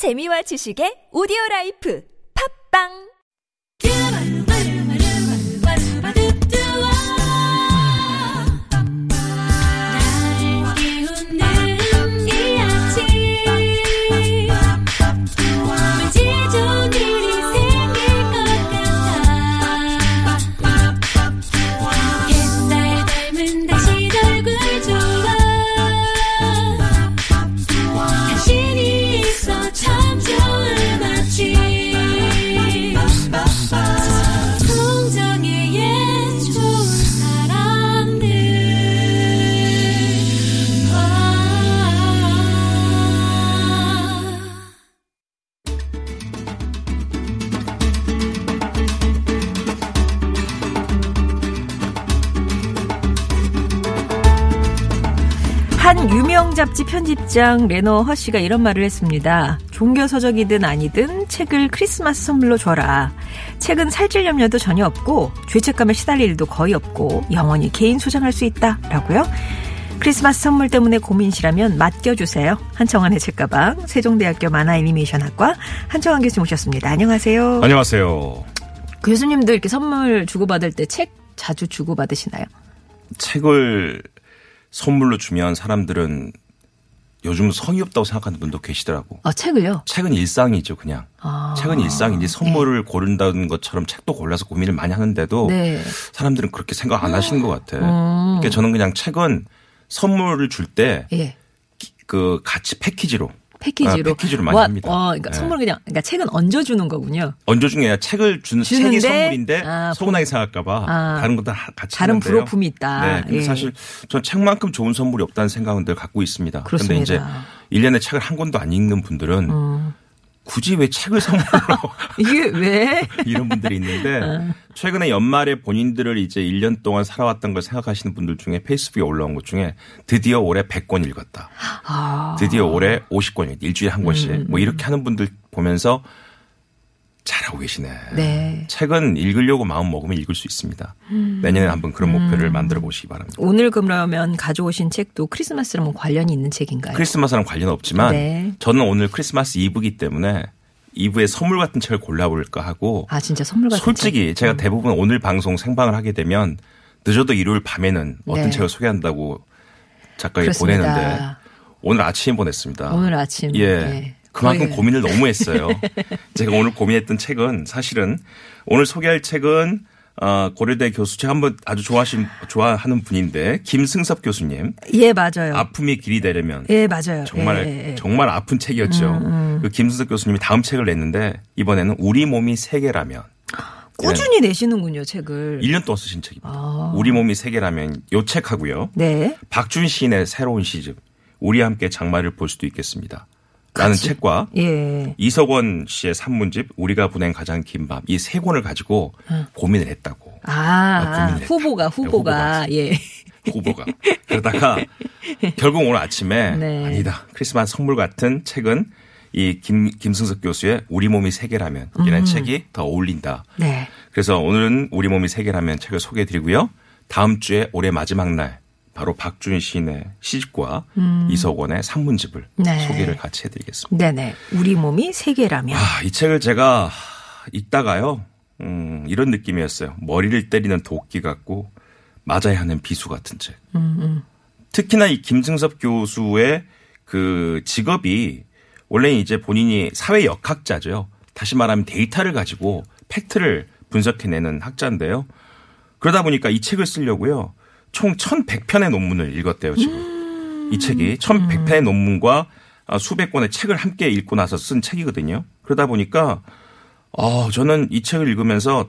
재미와 지식의 오디오 라이프. 팝빵 한 유명 잡지 편집장 레너 허 씨가 이런 말을 했습니다. 종교 서적이든 아니든 책을 크리스마스 선물로 줘라. 책은 살찔 염려도 전혀 없고 죄책감에 시달릴 일도 거의 없고 영원히 개인 소장할 수 있다라고요. 크리스마스 선물 때문에 고민이시라면 맡겨주세요. 한청환의 책가방 세종대학교 만화애니메이션학과 한청환 교수님 오셨습니다. 안녕하세요. 안녕하세요. 교수님도 이렇게 선물 주고받을 때 책 자주 주고받으시나요? 책을 선물로 주면 사람들은 요즘 성의 없다고 생각하는 분도 계시더라고. 아, 책을요? 책은 일상이죠, 그냥. 아. 책은 일상이지 선물을 고른다는 것처럼 책도 골라서 고민을 많이 하는데도 네. 사람들은 그렇게 생각 안 하시는 것 같아. 음. 그러니까 저는 그냥 책은 선물을 줄때그 예. 같이 패키지로 패키지로. 아, 패키지로 많이 와, 합니다. 어, 그러니까 네. 선물 그냥, 그러니까 책은 얹어 주는 거군요. 얹어 중에 아니라 책을 주는 주는데, 책이 선물인데 아, 서운하게 생각할까 봐 아, 다른 것도 하- 같이 다른 하는데요. 불호품이 있다. 네, 근데 예. 사실 전 책만큼 좋은 선물이 없다는 생각은 늘 갖고 있습니다. 그렇습니다. 근데 이제 1년에 책을 한 권도 안 읽는 분들은 음. 굳이 왜 책을 선물로 이게 왜? 이런 분들이 있는데 어. 최근에 연말에 본인들을 이제 1년 동안 살아왔던 걸 생각하시는 분들 중에 페이스북에 올라온 것 중에 드디어 올해 100권 읽었다. 아. 드디어 올해 50권 읽 일주일에 한 권씩 음, 뭐 이렇게 하는 분들 보면서 잘하고 계시네. 네. 책은 읽으려고 마음 먹으면 읽을 수 있습니다. 음. 내년에 한번 그런 목표를 만들어 보시기 바랍니다. 오늘 그러면 가져오신 책도 크리스마스랑 뭐 관련이 있는 책인가요? 크리스마스랑 관련 없지만 네. 저는 오늘 크리스마스 이브기 때문에 이브에 선물 같은 책을 골라볼까 하고 아, 진짜 선물 같은 솔직히 책. 제가 대부분 오늘 방송 생방을 하게 되면 늦어도 일요일 밤에는 어떤 네. 책을 소개한다고 작가에게. 보내는데 오늘 아침에 보냈습니다. 오늘 아침. 예. 예. 그만큼 거의- 고민을 너무 했어요. 제가 오늘 고민했던 책은 사실은 오늘 소개할 책은 어, 고려대 교수 제가 한번 아주 좋아하신 좋아하는 분인데 김승섭 교수님 예, 맞아요. 아픔이 길이 되려면 예, 맞아요. 정말 예, 예. 정말 아픈 책이었죠. 그 김승섭 교수님이 다음 책을 냈는데 이번에는 우리 몸이 세계라면 꾸준히 내시는군요, 책을. 1년 동안 쓰신 책입니다. 아. 우리 몸이 세계라면 요 책하고요. 네. 박준 시인의 새로운 시집 우리 함께 장마를 볼 수도 있겠습니다. 라는 같이. 책과 예. 이석원 씨의 산문집 우리가 보낸 가장 긴 밤 이 세 권을 가지고 고민을 했다고 아, 아, 고민을 했다. 후보가, 네, 후보가. 후보가. 예. 후보가 그러다가 결국 오늘 아침에 네. 아니다 크리스마스 선물 같은 책은 이 김, 김승석 교수의 우리 몸이 세계라면 이라는 책이 더 어울린다. 네. 그래서 오늘은 우리 몸이 세계라면 책을 소개해 드리고요. 다음 주에 올해 마지막 날 바로 박준 시인의 시집과 이석원의 산문집을 음. 네. 소개를 같이 해드리겠습니다. 네네. 우리 몸이 세 개라면. 아, 이 책을 제가 읽다가요, 음, 이런 느낌이었어요. 머리를 때리는 도끼 같고 맞아야 하는 비수 같은 책. 특히나 이 김승섭 교수의 그 직업이 원래 이제 본인이 사회 역학자죠. 다시 말하면 데이터를 가지고 팩트를 분석해내는 학자인데요. 그러다 보니까 이 책을 쓰려고요. 총 1100편의 논문을 읽었대요, 지금. 이 책이 1100편의 논문과 아, 수백 권의 책을 함께 읽고 나서 쓴 책이거든요. 그러다 보니까 어, 저는 이 책을 읽으면서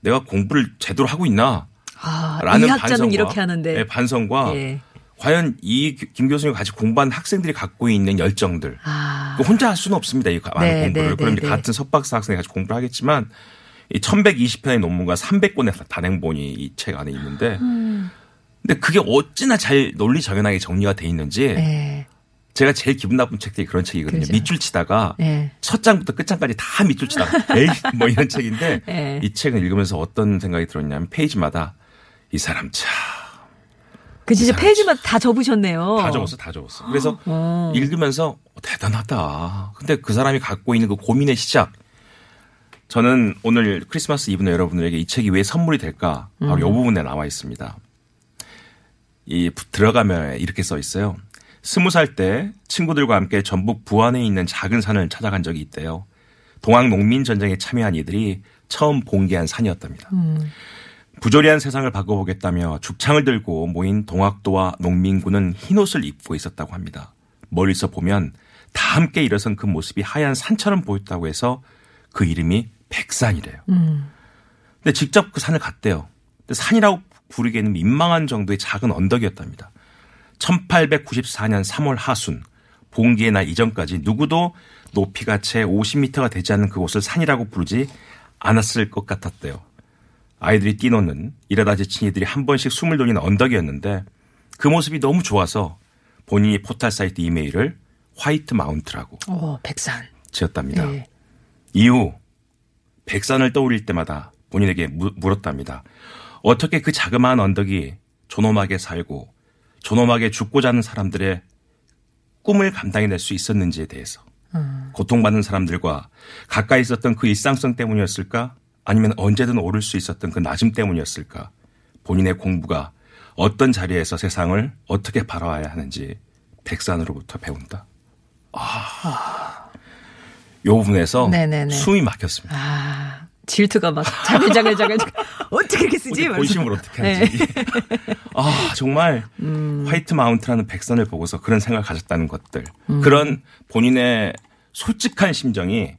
내가 공부를 제대로 하고 있나? 아, 라는 반성과, 이렇게 하는데. 네, 반성과 예. 과연 이 김 교수님 같이 공부한 학생들이 갖고 있는 열정들. 아. 그 혼자 할 수는 없습니다. 이 많은 네, 공부를. 네, 그럼 네, 이제 네. 같은 석박사 학생이 같이 공부를 하겠지만 이 1120편의 논문과 300권의 단행본이 이 책 안에 있는데 음. 근데 그게 어찌나 잘 논리 정연하게 정리가 돼 있는지 예. 제가 제일 기분 나쁜 책들이 그런 책이거든요. 그죠. 밑줄 치다가 예. 첫 장부터 끝 장까지 다 밑줄 치다가 에이 뭐 이런 책인데 예. 이 책을 읽으면서 어떤 생각이 들었냐면 페이지마다 이 사람 참 그 진짜. 페이지마다 다 접으셨네요. 다 적었어, 다 적었어. 그래서 어. 읽으면서 대단하다. 근데 그 사람이 갖고 있는 그 고민의 시작. 저는 오늘 크리스마스 이브는 여러분들에게 이 책이 왜 선물이 될까? 바로 이 부분에 나와 있습니다. 이 부- 들어가면 이렇게 써 있어요. 스무 살 때 친구들과 함께 전북 부안에 있는 작은 산을 찾아간 적이 있대요. 동학 농민 전쟁에 참여한 이들이 처음 봉기한 산이었답니다. 부조리한 세상을 바꿔보겠다며 죽창을 들고 모인 동학도와 농민군은 흰옷을 입고 있었다고 합니다. 멀리서 보면 다 함께 일어선 그 모습이 하얀 산처럼 보였다고 해서 그 이름이 백산이래요. 근데 직접 그 산을 갔대요. 근데 산이라고 부르기에는 민망한 정도의 작은 언덕이었답니다. 1894년 3월 하순 봉기의 날 이전까지 누구도 높이가 채 50m가 되지 않는 그곳을 산이라고 부르지 않았을 것 같았대요. 아이들이 뛰노는 이러다 지친 이들이 한 번씩 숨을 돌리는 언덕이었는데 그 모습이 너무 좋아서 본인이 포탈 사이트 이메일을 화이트 마운트라고 어, 백산. 지었답니다. 네. 이후 백산을 떠올릴 때마다 본인에게 무- 물었답니다. 어떻게 그 자그마한 언덕이 존엄하게 살고 존엄하게 죽고자 하는 사람들의 꿈을 감당해낼 수 있었는지에 대해서 고통받는 사람들과 가까이 있었던 그 일상성 때문이었을까 아니면 언제든 오를 수 있었던 그 낮음 때문이었을까 본인의 공부가 어떤 자리에서 세상을 어떻게 바라봐야 하는지 백산으로부터 배운다. 아, 요 부분에서 네네네. 숨이 막혔습니다. 아, 질투가 막 자글자글자글. 어떻게 이렇게 쓰지? 본심을 어떻게 네. 하지? 아 정말 음. 화이트 마운트라는 백선을 보고서 그런 생각을 가졌다는 것들, 음. 그런 본인의 솔직한 심정이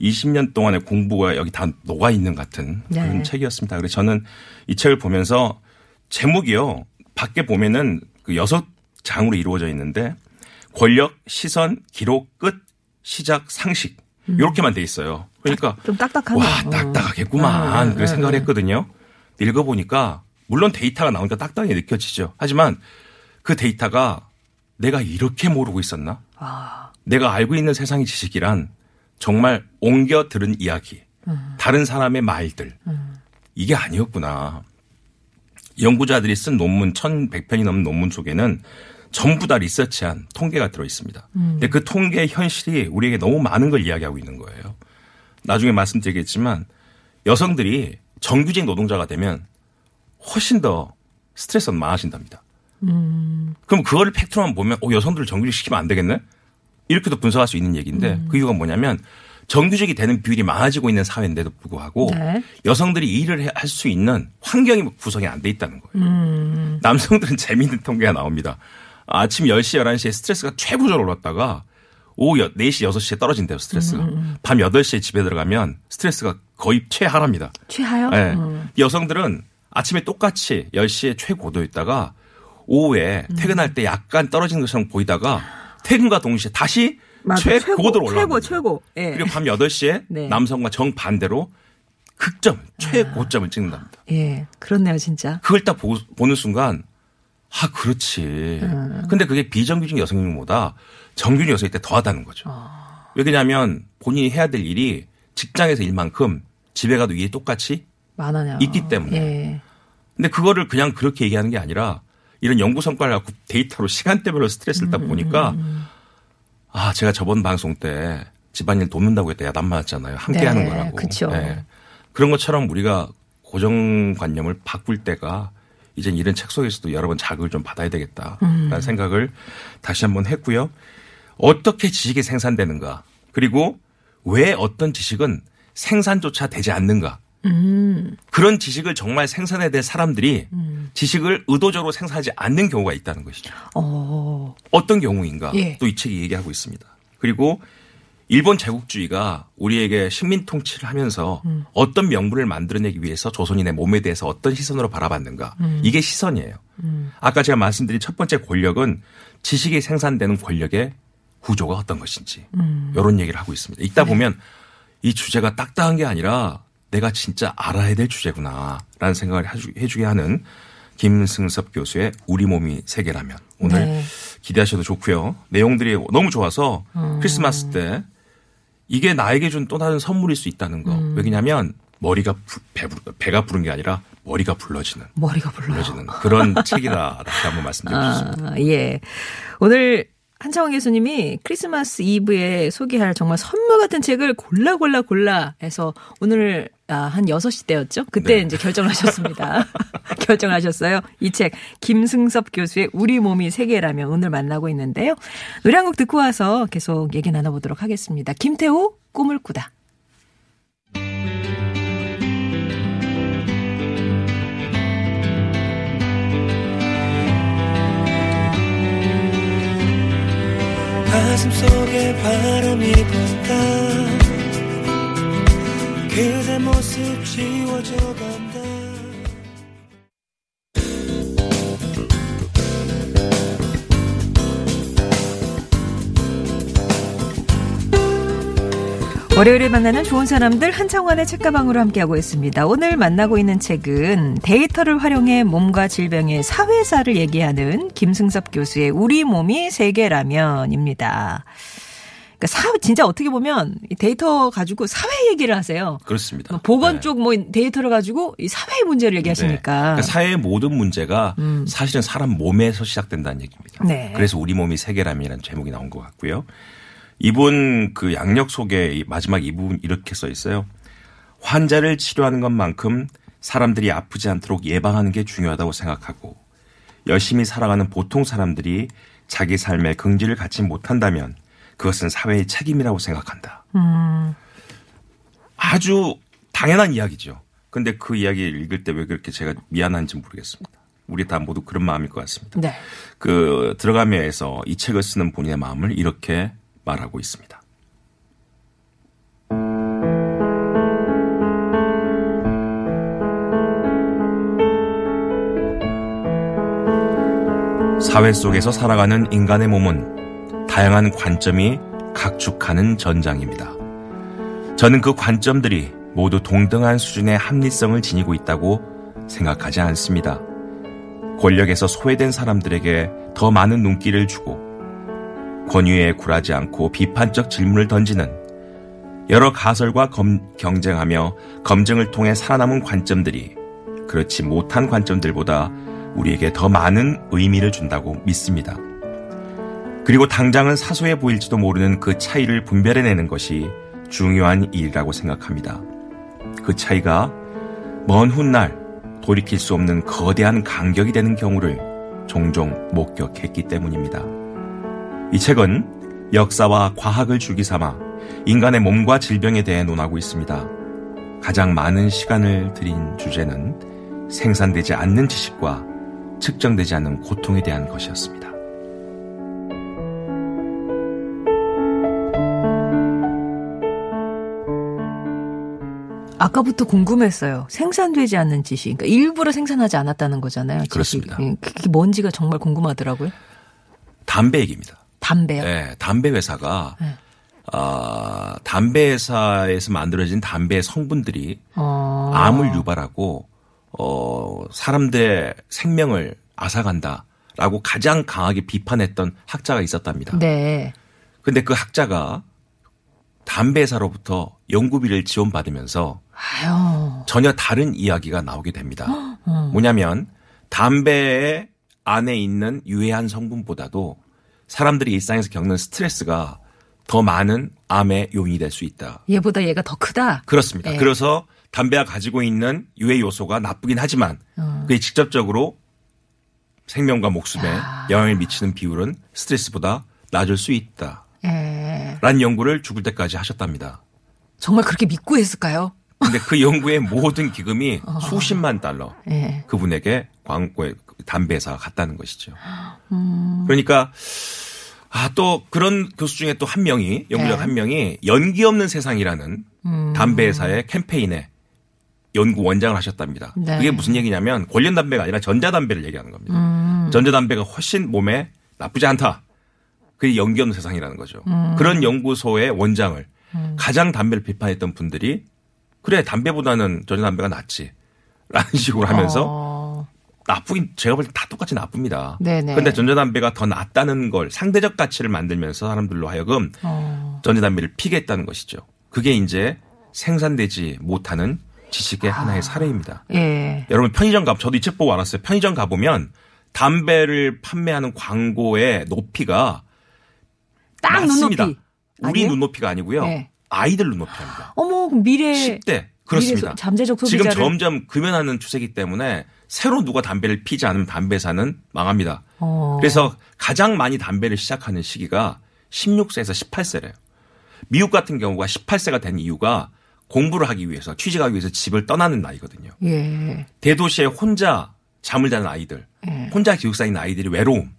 20년 동안의 공부가 여기 다 녹아 있는 같은 그런 네. 책이었습니다. 그래서 저는 이 책을 보면서 제목이요 밖에 보면은 그 여섯 장으로 이루어져 있는데 권력, 시선, 기록, 끝, 시작, 상식 이렇게만 돼 있어요. 그러니까 좀 딱딱하네요. 와 딱딱하겠구만 어, 그렇게 어, 생각을 어. 했거든요. 읽어보니까 물론 데이터가 나오니까 딱딱하게 느껴지죠. 하지만 그 데이터가 내가 이렇게 모르고 있었나? 아, 내가 알고 있는 세상의 지식이란 정말 옮겨 들은 이야기, 다른 사람의 말들 이게 아니었구나. 연구자들이 쓴 논문 1100편이 넘는 논문 속에는 전부 다 리서치한 통계가 들어 있습니다. 근데 그 통계의 현실이 우리에게 너무 많은 걸 이야기하고 있는 거예요. 나중에 말씀드리겠지만 여성들이 정규직 노동자가 되면 훨씬 더 스트레스가 많아진답니다. 그럼 그거를 팩트로만 보면 어, 여성들을 정규직 시키면 안 되겠네? 이렇게도 분석할 수 있는 얘기인데 그 이유가 뭐냐면 정규직이 되는 비율이 많아지고 있는 사회인데도 불구하고 네. 여성들이 이 일을 할 수 있는 환경이 구성이 안 돼 있다는 거예요. 남성들은 재미있는 통계가 나옵니다. 아침 10시, 11시에 스트레스가 최고조로 올랐다가 오후 4시, 6시에 떨어진대요, 스트레스가. 밤 8시에 집에 들어가면 스트레스가 거의 최하랍니다. 최하요? 네. 음. 여성들은 아침에 똑같이 10시에 최고도였다가 오후에 음. 퇴근할 때 약간 떨어지는 것처럼 보이다가 퇴근과 동시에 다시 맞아. 최고도로 올라갑니다. 최고, 최고. 예. 그리고 밤 8시에 네. 남성과 정반대로 극점, 최고점을 찍는답니다. 예, 그렇네요, 진짜. 그걸 딱 보, 보는 순간 아 그렇지. 근데 그게 비정규직 여성보다 정규직 여성일 때 더하다는 거죠. 왜냐하면 본인이 해야 될 일이 직장에서 일만큼 집에 가도 일이 똑같이 많아요. 있기 때문에. 예. 근데 그거를 그냥 그렇게 얘기하는 게 아니라 이런 연구 성과를 갖고 데이터로 시간대별로 스트레스를 음, 딱 보니까 아 제가 저번 방송 때 집안일 돕는다고 했다 야단 맞았잖아요. 함께 네, 하는 거라고. 그쵸. 그런 것처럼 우리가 고정관념을 바꿀 때가 이젠 이런 책 속에서도 여러 번 자극을 좀 받아야 되겠다라는 음. 생각을 다시 한번 했고요. 어떻게 지식이 생산되는가 그리고 왜 어떤 지식은 생산조차 되지 않는가 음. 그런 지식을 정말 생산해야 될 사람들이 지식을 의도적으로 생산하지 않는 경우가 있다는 것이죠. 어, 어떤 경우인가 예. 또이 책이 얘기하고 있습니다. 그리고 일본 제국주의가 우리에게 식민 통치를 하면서 음. 어떤 명분을 만들어내기 위해서 조선인의 몸에 대해서 어떤 시선으로 바라봤는가 음. 이게 시선이에요. 아까 제가 말씀드린 첫 번째 권력은 지식이 생산되는 권력의 구조가 어떤 것인지 음. 이런 얘기를 하고 있습니다. 네. 읽다 보면 이 주제가 딱딱한 게 아니라 내가 진짜 알아야 될 주제구나라는 생각을 해주- 해주게 하는 김승섭 교수의 우리 몸이 세계라면 오늘 네. 기대하셔도 좋고요. 내용들이 너무 좋아서 음. 크리스마스 때 이게 나에게 준 또 다른 선물일 수 있다는 거. 음. 왜냐하면 머리가 부- 배, 배가 부른 게 아니라 머리가 불러지는 머리가 불러요. 불러지는 그런 책이다 다시 한번 말씀드리고 싶습니다. 아, 예. 오늘 한창원 교수님이 크리스마스 이브에 소개할 정말 선물 같은 책을 골라 골라 골라 해서 오늘 아, 한 6시 때였죠? 그때 네. 이제 결정하셨습니다. 결정하셨어요. 이 책 김승섭 교수의 우리 몸이 세계라면 오늘 만나고 있는데요. 노래 한 곡 듣고 와서 계속 얘기 나눠보도록 하겠습니다. 김태호 꿈을 꾸다. 가슴 속에 바람이 분다 그대 모습 지워져 간다 월요일에 만나는 좋은 사람들 한창원의 책가방으로 함께하고 있습니다. 오늘 만나고 있는 책은 데이터를 활용해 몸과 질병의 사회사를 얘기하는 김승섭 교수의 우리 몸이 세계라면입니다. 그러니까 사 진짜 어떻게 보면 이 데이터 가지고 사회 얘기를 하세요. 그렇습니다. 뭐 보건 네. 쪽뭐 데이터를 가지고 이 사회 문제를 네. 얘기하시니까. 그러니까 사회의 모든 문제가 사실은 사람 몸에서 시작된다는 얘기입니다. 네. 그래서 우리 몸이 세계라면이라는 제목이 나온 것 같고요. 이분 그 양력 속에 이 마지막 이 부분 이렇게 써 있어요. 환자를 치료하는 것만큼 사람들이 아프지 않도록 예방하는 게 중요하다고 생각하고 열심히 살아가는 보통 사람들이 자기 삶의 긍지를 갖지 못한다면 그것은 사회의 책임이라고 생각한다. 아주 당연한 이야기죠. 근데 그 이야기를 읽을 때 왜 그렇게 제가 미안한지 모르겠습니다. 우리 다 모두 그런 마음일 것 같습니다. 네. 그 들어가면서 이 책을 쓰는 본인의 마음을 이렇게 말하고 있습니다. 사회 속에서 살아가는 인간의 몸은 다양한 관점이 각축하는 전장입니다. 저는 그 관점들이 모두 동등한 수준의 합리성을 지니고 있다고 생각하지 않습니다. 권력에서 소외된 사람들에게 더 많은 눈길을 주고 권위에 굴하지 않고 비판적 질문을 던지는 여러 가설과 검- 경쟁하며 검증을 통해 살아남은 관점들이 그렇지 못한 관점들보다 우리에게 더 많은 의미를 준다고 믿습니다. 그리고 당장은 사소해 보일지도 모르는 그 차이를 분별해내는 것이 중요한 일이라고 생각합니다. 그 차이가 먼 훗날 돌이킬 수 없는 거대한 간격이 되는 경우를 종종 목격했기 때문입니다. 이 책은 역사와 과학을 줄기 삼아 인간의 몸과 질병에 대해 논하고 있습니다. 가장 많은 시간을 들인 주제는 생산되지 않는 지식과 측정되지 않는 고통에 대한 것이었습니다. 아까부터 궁금했어요. 생산되지 않는 지식. 그러니까 일부러 생산하지 않았다는 거잖아요. 지식. 그렇습니다. 예, 그게 뭔지가 정말 궁금하더라고요. 담배 얘기입니다. 담배요. 네, 담배 회사가 네. 아, 담배 회사에서 만들어진 담배 성분들이 어. 암을 유발하고 어 사람들의 생명을 앗아간다라고 가장 강하게 비판했던 학자가 있었답니다. 네. 근데 그 학자가 담배 회사로부터 연구비를 지원받으면서 아유. 전혀 다른 이야기가 나오게 됩니다. 뭐냐면 담배 안에 있는 유해한 성분보다도 사람들이 일상에서 겪는 스트레스가 더 많은 암의 요인이 될 수 있다. 얘보다 얘가 더 크다. 그렇습니다. 네. 그래서 담배가 가지고 있는 유해 요소가 나쁘긴 하지만 어. 그게 직접적으로 생명과 목숨에 영향을 미치는 비율은 스트레스보다 낮을 수 있다. 예. 라는 연구를 죽을 때까지 하셨답니다. 정말 그렇게 믿고 했을까요? 근데 그 연구의 모든 기금이 수십만 달러 예. 그분에게 광고에 담배 회사가 갔다는 것이죠. 그러니까 아 또 그런 교수 중에 또 한 명이 연구자 네. 한 명이 연기 없는 세상이라는 담배 회사의 캠페인에 연구 원장을 하셨답니다. 네. 그게 무슨 얘기냐면 관련 담배가 아니라 전자담배를 얘기하는 겁니다. 전자담배가 훨씬 몸에 나쁘지 않다. 그게 연기 없는 세상이라는 거죠. 그런 연구소의 원장을 가장 담배를 비판했던 분들이 그래 담배보다는 전자 담배가 낫지. 라는 식으로 하면서 어. 나쁘긴 제가 볼 때 다 똑같이 나쁩니다. 네네. 그런데 전자담배가 더 낫다는 걸 상대적 가치를 만들면서 사람들로 하여금 어. 전자담배를 피게 했다는 것이죠. 그게 이제 생산되지 못하는 지식의 하나의 사례입니다. 예. 여러분 편의점 가 저도 이 책 보고 알았어요. 편의점 가 보면 담배를 판매하는 광고의 높이가 딱 맞습니다. 눈높이. 우리 아니에요? 눈높이가 아니고요. 네. 아이들 눈높이입니다. 어머, 미래 10대 그렇습니다. 미래 잠재적 지금 소비자를 점점 금연하는 추세이기 때문에 새로 누가 담배를 피지 않으면 담배사는 망합니다. 어. 그래서 가장 많이 담배를 시작하는 시기가 16세에서 18세래요. 미국 같은 경우가 18세가 된 이유가 공부를 하기 위해서 취직하기 위해서 집을 떠나는 나이거든요. 예. 대도시에 혼자 잠을 자는 아이들, 예. 혼자 기숙사에 있는 아이들이 외로움,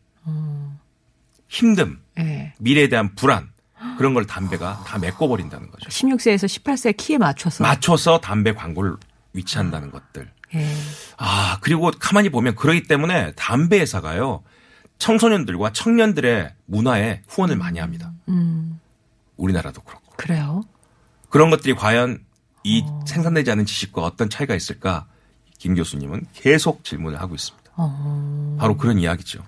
힘듦, 예. 미래에 대한 불안 그런 걸 담배가 다 메꿔버린다는 거죠. 16세에서 18세 키에 맞춰서 맞춰서 담배 광고를 위치한다는 것들. 예. 아, 그리고 가만히 보면 그러기 때문에 담배 회사가요. 청소년들과 청년들의 문화에 후원을 많이 합니다. 음. 우리나라도 그렇고. 그래요. 그런 것들이 과연 이 생산되지 않은 지식과 어떤 차이가 있을까? 김 교수님은 계속 질문을 하고 있습니다. 어. 바로 그런 이야기죠.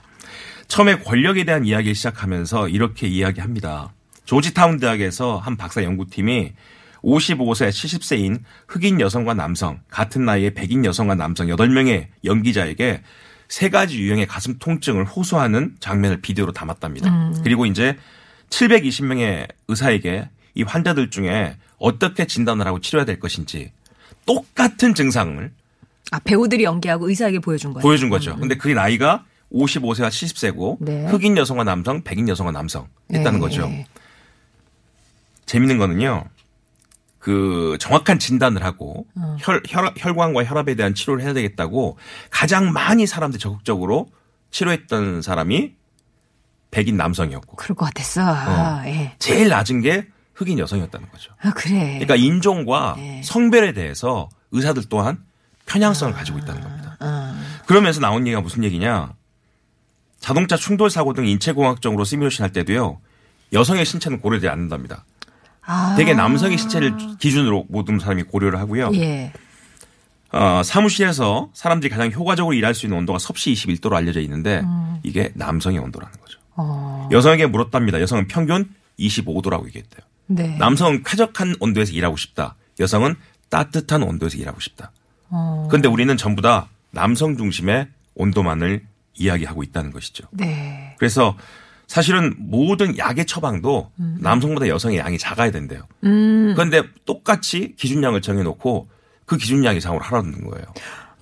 처음에 권력에 대한 이야기를 시작하면서 이렇게 이야기합니다. 조지타운 대학에서 한 박사 연구팀이 55세, 70세인 흑인 여성과 남성, 같은 나이의 백인 여성과 남성 8명의 연기자에게 세 가지 유형의 가슴 통증을 호소하는 장면을 비디오로 담았답니다. 그리고 이제 720명의 의사에게 이 환자들 중에 어떻게 진단을 하고 치료해야 될 것인지 똑같은 증상을 아, 배우들이 연기하고 의사에게 보여준 거예요. 보여준 거죠. 근데 그 나이가 55세와 70세고 네. 흑인 여성과 남성, 백인 여성과 남성 했다는 예. 거죠. 재밌는 거는요. 그 정확한 진단을 하고 어. 혈, 혈, 혈관과 혈압에 대한 치료를 해야 되겠다고 가장 많이 사람들이 적극적으로 치료했던 사람이 백인 남성이었고 그럴 것 같았어. 아, 예. 제일 낮은 게 흑인 여성이었다는 거죠. 아, 그래. 그러니까 인종과 네. 성별에 대해서 의사들 또한 편향성을 가지고 있다는 겁니다. 아, 그러면서 나온 얘기가 무슨 얘기냐? 자동차 충돌 사고 등 인체공학적으로 시뮬레이션 할 때도요. 여성의 신체는 고려되지 않는답니다. 아. 대개 남성의 신체를 기준으로 모든 사람이 고려를 하고요. 예. 어, 사무실에서 사람들이 가장 효과적으로 일할 수 있는 온도가 섭씨 21도로 알려져 있는데 이게 남성의 온도라는 거죠. 음. 어. 여성에게 물었답니다. 여성은 평균 25도라고 얘기했대요. 네. 남성은 쾌적한 온도에서 일하고 싶다. 여성은 따뜻한 온도에서 일하고 싶다. 어. 그런데 우리는 전부 다 남성 중심의 온도만을 이야기하고 있다는 것이죠. 네. 그래서 사실은 모든 약의 처방도 남성보다 여성의 양이 작아야 된대요. 음. 그런데 똑같이 기준량을 정해놓고 그 기준량 이상으로 하라는 거예요.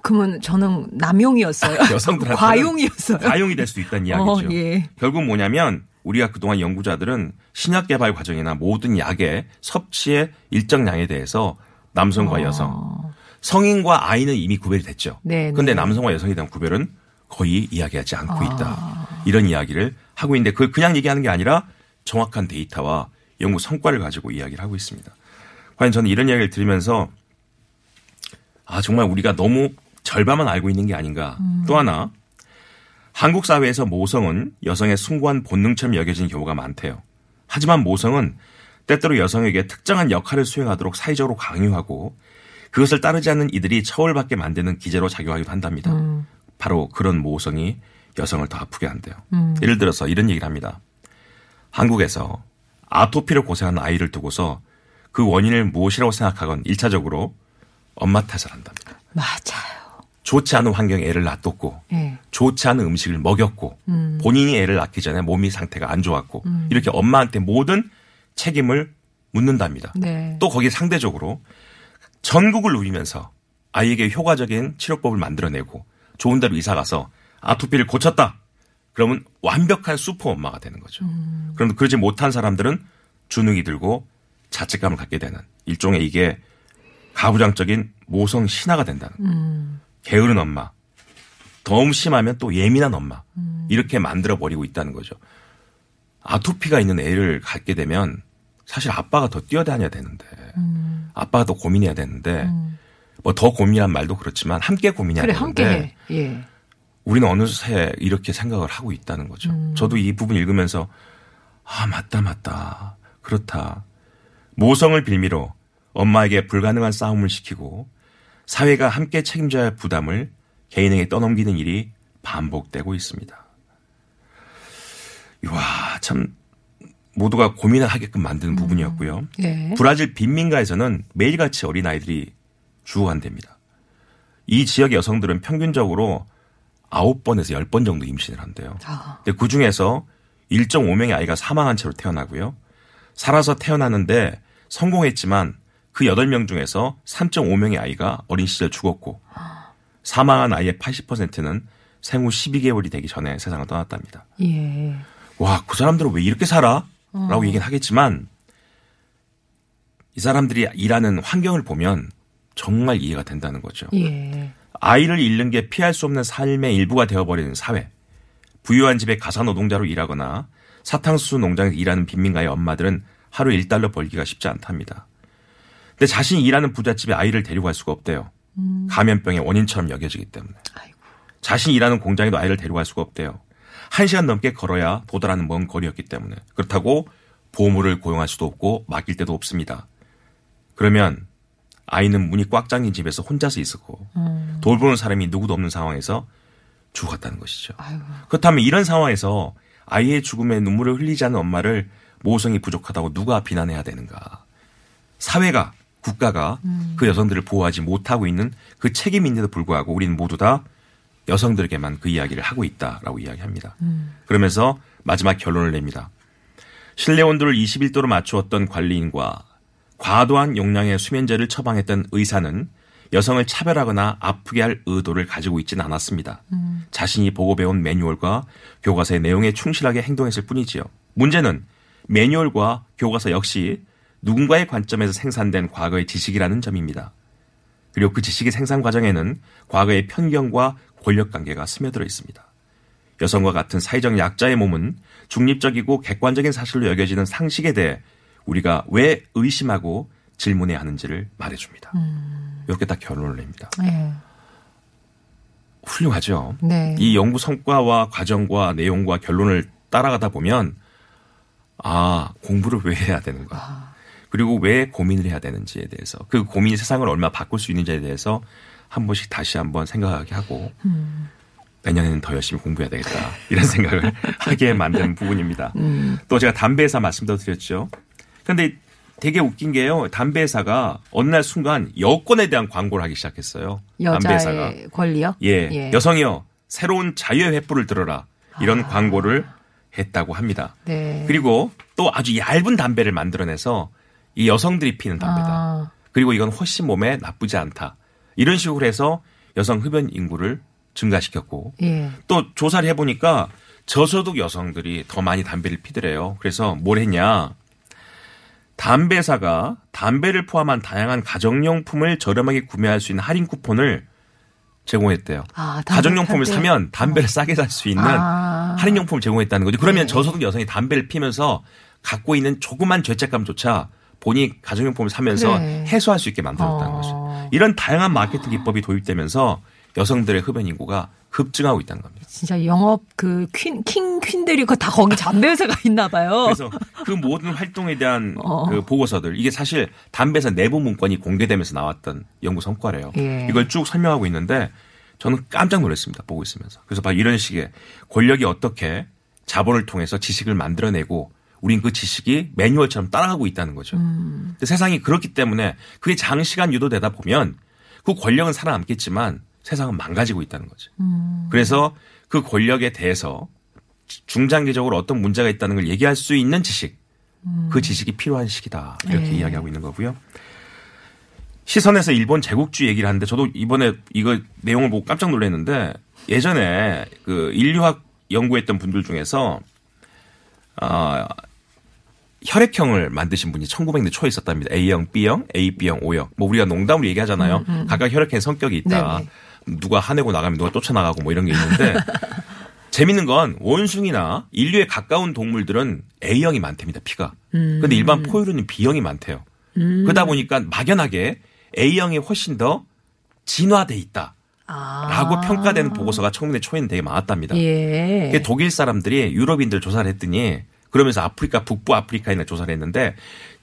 그러면 저는 남용이었어요. 여성들한테는 과용이었어요. 과용이 될 수 있다는 이야기죠. 어, 예. 결국 뭐냐면 우리가 그동안 연구자들은 신약 개발 과정이나 모든 약의 섭취의 일정량에 대해서 남성과 여성, 성인과 아이는 이미 구별이 됐죠. 어. 네, 그런데 네. 남성과 여성에 대한 구별은 거의 이야기하지 않고 있다. 이런 이야기를 하고 있는데 그걸 그냥 얘기하는 게 아니라 정확한 데이터와 연구 성과를 가지고 이야기를 하고 있습니다. 과연 저는 이런 이야기를 들으면서 아 정말 우리가 너무 절반만 알고 있는 게 아닌가. 또 하나 한국 사회에서 모성은 여성의 숭고한 본능처럼 여겨지는 경우가 많대요. 하지만 모성은 때때로 여성에게 특정한 역할을 수행하도록 사회적으로 강요하고 그것을 따르지 않는 이들이 처벌받게 만드는 기제로 작용하기도 한답니다. 바로 그런 모성이 여성을 더 아프게 한대요. 예를 들어서 이런 얘기를 합니다. 한국에서 아토피를 고생하는 아이를 두고서 그 원인을 무엇이라고 생각하건 1차적으로 엄마 탓을 한답니다. 맞아요. 좋지 않은 환경에 애를 놔뒀고 예. 좋지 않은 음식을 먹였고 본인이 애를 낳기 전에 몸이 상태가 안 좋았고 이렇게 엄마한테 모든 책임을 묻는답니다. 네. 또 거기에 상대적으로 전국을 누리면서 아이에게 효과적인 치료법을 만들어내고 좋은 데로 이사 가서 아토피를 고쳤다. 그러면 완벽한 슈퍼 엄마가 되는 거죠. 그런데 그러지 못한 사람들은 주눅이 들고 자책감을 갖게 되는 일종의 이게 가부장적인 모성 신화가 된다는 게으른 엄마, 너무 심하면 또 예민한 엄마 이렇게 만들어 버리고 있다는 거죠. 아토피가 있는 애를 갖게 되면 사실 아빠가 더 뛰어다녀야 되는데 아빠가 더 고민해야 되는데 뭐 더 고민한 말도 그렇지만 함께 고민해야 그래, 되는데 함께 해. 예. 우리는 어느새 이렇게 생각을 하고 있다는 거죠. 저도 이 부분 읽으면서 아 맞다 맞다 그렇다 모성을 빌미로 엄마에게 불가능한 싸움을 시키고 사회가 함께 책임져야 할 부담을 개인에게 떠넘기는 일이 반복되고 있습니다. 와, 참 모두가 고민을 하게끔 만드는 부분이었고요. 예. 브라질 빈민가에서는 매일같이 어린아이들이 죽어간답니다. 이 지역의 여성들은 평균적으로 9번에서 10번 정도 임신을 한대요. 아. 근데 그 중에서 1.5명의 아이가 사망한 채로 태어나고요. 살아서 태어나는데 성공했지만 그 8명 중에서 3.5명의 아이가 어린 시절 죽었고 사망한 아이의 80%는 생후 12개월이 되기 전에 세상을 떠났답니다. 예. 와, 그 사람들은 왜 이렇게 살아? 어. 라고 얘기는 하겠지만 이 사람들이 일하는 환경을 보면 정말 이해가 된다는 거죠. 예. 아이를 잃는 게 피할 수 없는 삶의 일부가 되어버리는 사회. 부유한 집에 가사 노동자로 일하거나 사탕수수 농장에서 일하는 빈민가의 엄마들은 하루 1달러 벌기가 쉽지 않답니다. 근데 자신이 일하는 부잣집에 아이를 데리고 갈 수가 없대요. 감염병의 원인처럼 여겨지기 때문에. 아이고. 자신이 일하는 공장에도 아이를 데리고 갈 수가 없대요. 한 시간 넘게 걸어야 도달하는 먼 거리였기 때문에. 그렇다고 보호물을 고용할 수도 없고 맡길 데도 없습니다. 그러면 아이는 문이 꽉 잠긴 집에서 혼자서 있었고 돌보는 사람이 누구도 없는 상황에서 죽었다는 것이죠. 아이고. 그렇다면 이런 상황에서 아이의 죽음에 눈물을 흘리지 않는 엄마를 모성이 부족하다고 누가 비난해야 되는가? 사회가 국가가 그 여성들을 보호하지 못하고 있는 그 책임인데도 불구하고 우리는 모두 다 여성들에게만 그 이야기를 하고 있다라고 이야기합니다. 그러면서 마지막 결론을 냅니다. 실내 온도를 21도로 맞추었던 관리인과 과도한 용량의 수면제를 처방했던 의사는 여성을 차별하거나 아프게 할 의도를 가지고 있지는 않았습니다. 자신이 보고 배운 매뉴얼과 교과서의 내용에 충실하게 행동했을 뿐이지요. 문제는 매뉴얼과 교과서 역시 누군가의 관점에서 생산된 과거의 지식이라는 점입니다. 그리고 그 지식의 생산 과정에는 과거의 편견과 권력 관계가 스며들어 있습니다. 여성과 같은 사회적 약자의 몸은 중립적이고 객관적인 사실로 여겨지는 상식에 대해 우리가 왜 의심하고 질문해야 하는지를 말해줍니다. 이렇게 딱 결론을 냅니다. 예. 훌륭하죠. 네. 이 연구 성과와 과정과 내용과 결론을 따라가다 보면 아 공부를 왜 해야 되는가 그리고 왜 고민을 해야 되는지에 대해서 그 고민이 세상을 얼마나 바꿀 수 있는지에 대해서 한 번씩 다시 한번 생각하게 하고 내년에는 더 열심히 공부해야 되겠다 이런 생각을 하게 만드는 부분입니다. 또 제가 담배 회사 말씀도 드렸죠. 그런데 되게 웃긴 게요. 담배 회사가 어느 날 순간 여권에 대한 광고를 하기 시작했어요. 담배 회사가. 여자의 권리요? 예, 여성이요 새로운 자유의 횃불을 들어라 이런 광고를 했다고 합니다. 네. 그리고 또 아주 얇은 담배를 만들어내서 이 여성들이 피는 담배다. 아. 그리고 이건 훨씬 몸에 나쁘지 않다. 이런 식으로 해서 여성 흡연 인구를 증가시켰고 예. 또 조사를 해보니까 저소득 여성들이 더 많이 담배를 피더래요. 그래서 뭘 했냐. 담배사가 담배를 포함한 다양한 가정용품을 저렴하게 구매할 수 있는 할인 쿠폰을 제공했대요. 아, 담배 가정용품을 팔 때? 사면 담배를 싸게 살 수 있는 아. 할인용품을 제공했다는 거죠. 그러면 네. 저소득 여성이 담배를 피면서 갖고 있는 조그만 죄책감조차 본인이 가정용품을 사면서 그래. 해소할 수 있게 만들었다는 어. 거죠. 이런 다양한 마케팅 기법이 도입되면서 여성들의 흡연 인구가 급증하고 있다는 겁니다. 진짜 영업 그 퀸, 킹 퀸들이 그다 거기 담배 회사가 있나 봐요. 그래서 그 모든 활동에 대한 어. 그 보고서들 이게 사실 담배사 내부 문건이 공개되면서 나왔던 연구 성과래요. 예. 이걸 쭉 설명하고 있는데 저는 깜짝 놀랐습니다. 보고 있으면서. 그래서 바 이런 식의 권력이 어떻게 자본을 통해서 지식을 만들어내고 우린 그 지식이 매뉴얼처럼 따라가고 있다는 거죠. 근데 세상이 그렇기 때문에 그게 장시간 유도되다 보면 그 권력은 살아남겠지만 세상은 망가지고 있다는 거죠. 그래서 그 권력에 대해서 중장기적으로 어떤 문제가 있다는 걸 얘기할 수 있는 지식, 그 지식이 필요한 시기다 이렇게 네. 이야기하고 있는 거고요. 시선에서 일본 제국주의 얘기를 하는데 저도 이번에 이거 내용을 보고 깜짝 놀랐는데 예전에 그 인류학 연구했던 분들 중에서 아 혈액형을 만드신 분이 1900년대 초에 있었답니다. A형, B형, A, B형, O형. 뭐 우리가 농담으로 얘기하잖아요. 각각 혈액형의 성격이 있다. 네네. 누가 화내고 나가면 누가 쫓아나가고 뭐 이런 게 있는데 재밌는 건 원숭이나 인류에 가까운 동물들은 A형이 많답니다. 피가. 근데 일반 포유류는 B형이 많대요. 그러다 보니까 막연하게 A형이 훨씬 더 진화돼 있다. 아. 라고 평가되는 보고서가 1900년대 초에는 되게 많았답니다. 예. 독일 사람들이 유럽인들 조사를 했더니 그러면서 아프리카 북부 아프리카에 있는 조사를 했는데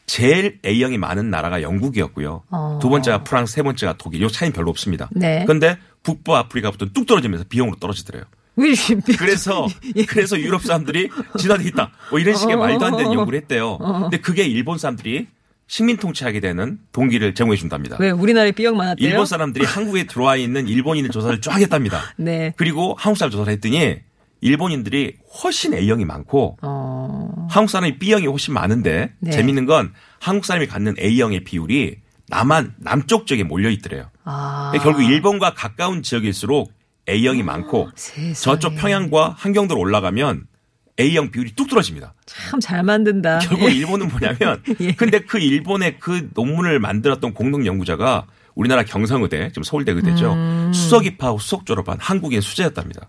제일 A형이 많은 나라가 영국이었고요. 어. 두 번째가 프랑스, 세 번째가 독일. 요 차이는 별로 없습니다. 네. 그런데 북부 아프리카부터 뚝 떨어지면서 B형으로 떨어지더래요. 그래서 예. 그래서 유럽 사람들이 진화돼 있다. 뭐 이런 식의 어. 말도 안 되는 연구를 했대요. 근데 그게 일본 사람들이 식민 통치하게 되는 동기를 제공해 준답니다. 왜 우리나라에 B형 많았대요? 일본 사람들이 한국에 들어와 있는 일본인들 조사를 쫙 했답니다. 네. 그리고 한국 사람 조사를 했더니 일본인들이 훨씬 A형이 많고 어. 한국 사람이 B형이 훨씬 많은데 네. 재밌는 건 한국 사람이 갖는 A형의 비율이 남한 남쪽 지역에 몰려 있더래요. 아. 결국 일본과 가까운 지역일수록 A형이 많고 세상에. 저쪽 평양과 한경도로 올라가면 A형 비율이 뚝 떨어집니다. 참 잘 만든다. 결국 일본은 뭐냐면 예. 근데 그 일본의 그 논문을 만들었던 공동 연구자가 우리나라 경상의대 지금 서울대 의대죠. 음. 수석 입하고 수석 졸업한 한국인 수재였답니다.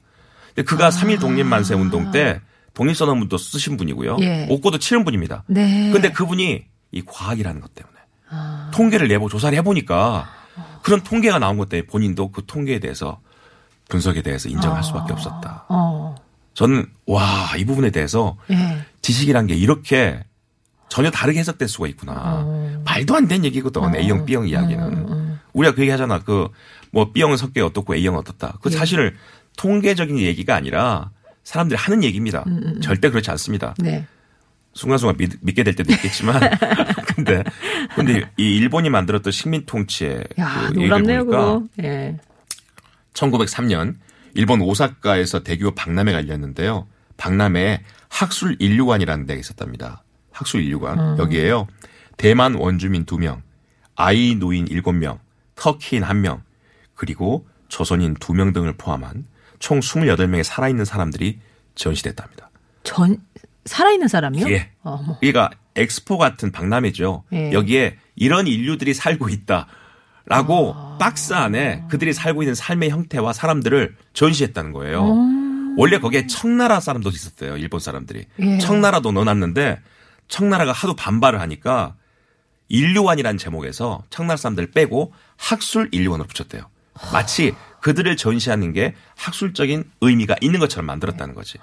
근데 그가 아. 3.1 독립 만세 운동 때 독립선언문도 쓰신 분이고요. 예. 옥고도 치른 분입니다. 네. 아. 근데 그분이 이 과학이라는 것 때문에 통계를 내고 조사를 해보니까 그런 통계가 나온 것 때문에 본인도 그 통계에 대해서 분석에 대해서 인정할 수밖에 없었다. 어. 저는 와 이 부분에 대해서 예. 지식이란 게 이렇게 전혀 다르게 해석될 수가 있구나. 어. 말도 안 되는 얘기거든. A형, B형 이야기는. 음, 우리가 그 얘기 하잖아. 그 뭐 B형은 성격이 어떻고 A형은 어떻다. 그 예. 사실 통계적인 얘기가 아니라 사람들이 하는 얘기입니다. 절대 그렇지 않습니다. 네. 순간순간 믿, 믿게 될 때도 있겠지만 근데 근데 이 일본이 만들었던 식민 통치의 야, 그 놀랍네요, 그거. 예. 1903년 일본 오사카에서 대규모 박람회가 열렸는데요. 박람회에 학술 인류관이라는 데가 있었답니다. 학술 인류관. 여기에요. 대만 원주민 2명, 아이 노인 7명, 터키인 1명, 그리고 조선인 2명 등을 포함한 총 28명의 살아있는 사람들이 전시됐답니다. 전 살아있는 사람이요? 예. 어머. 그러니까 엑스포 같은 박람회죠. 예. 여기에 이런 인류들이 살고 있다라고 박스 안에 그들이 살고 있는 삶의 형태와 사람들을 전시했다는 거예요. 원래 거기에 청나라 사람도 있었대요. 일본 사람들이. 예. 청나라도 넣어놨는데 청나라가 하도 반발을 하니까 인류관이라는 제목에서 청나라 사람들 빼고 학술 인류관으로 붙였대요. 마치 그들을 전시하는 게 학술적인 의미가 있는 것처럼 만들었다는 거지.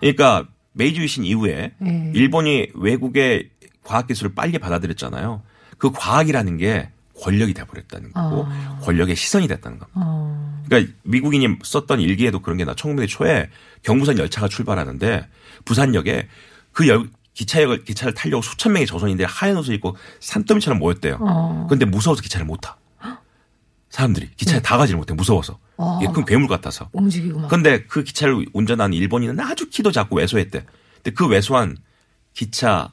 그러니까 메이지 유신 이후에 예. 일본이 외국의 과학 기술을 빨리 받아들였잖아요. 그 과학이라는 게 권력이 돼버렸다는 거고 권력의 시선이 됐다는 겁니다. 어. 그러니까 미국인이 썼던 일기에도 그런 게 나. 1900년 초에 경부선 열차가 출발하는데 부산역에 그 열, 기차역을 기차를 타려고 수천 명의 조선인들이 하얀 옷을 입고 산더미처럼 모였대요. 어. 그런데 무서워서 기차를 못 타. 사람들이 기차에 다 가지를 못해 무서워서. 어. 이게 큰 괴물 같아서. 움직이고 막. 근데 그 기차를 운전하는 일본인은 아주 키도 작고 왜소했대. 근데 그 왜소한 기차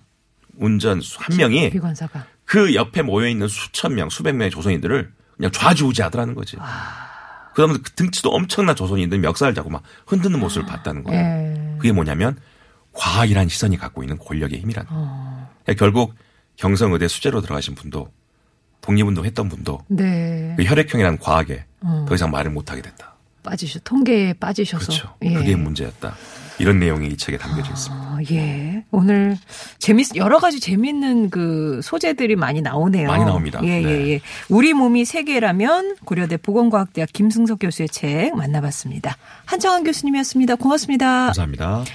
운전 한 명이 비관사가. 그 옆에 모여 있는 수천 명, 수백 명의 조선인들을 그냥 좌지우지하더라는 거지. 그다음에 그 등치도 엄청난 조선인들 멱살을 잡고 막 흔드는 모습을 봤다는 거예요. 예. 그게 뭐냐면 과학이라는 시선이 갖고 있는 권력의 힘이라는 거예요. 어. 그러니까 결국 경성의대 수재로 들어가신 분도 독립운동 했던 분도 네. 그 혈액형이라는 과학에 어. 더 이상 말을 못하게 됐다. 빠지셔. 통계에 빠지셔서. 그렇죠. 예. 그게 문제였다. 이런 내용이 이 책에 담겨져 있습니다. 어, 예. 오늘 재밌 여러 가지 재밌는 그 소재들이 많이 나오네요. 많이 나옵니다. 예, 네. 예, 예. 우리 몸이 세계라면 고려대 보건과학대학 김승석 교수의 책 만나봤습니다. 한정환 교수님이었습니다. 고맙습니다. 감사합니다.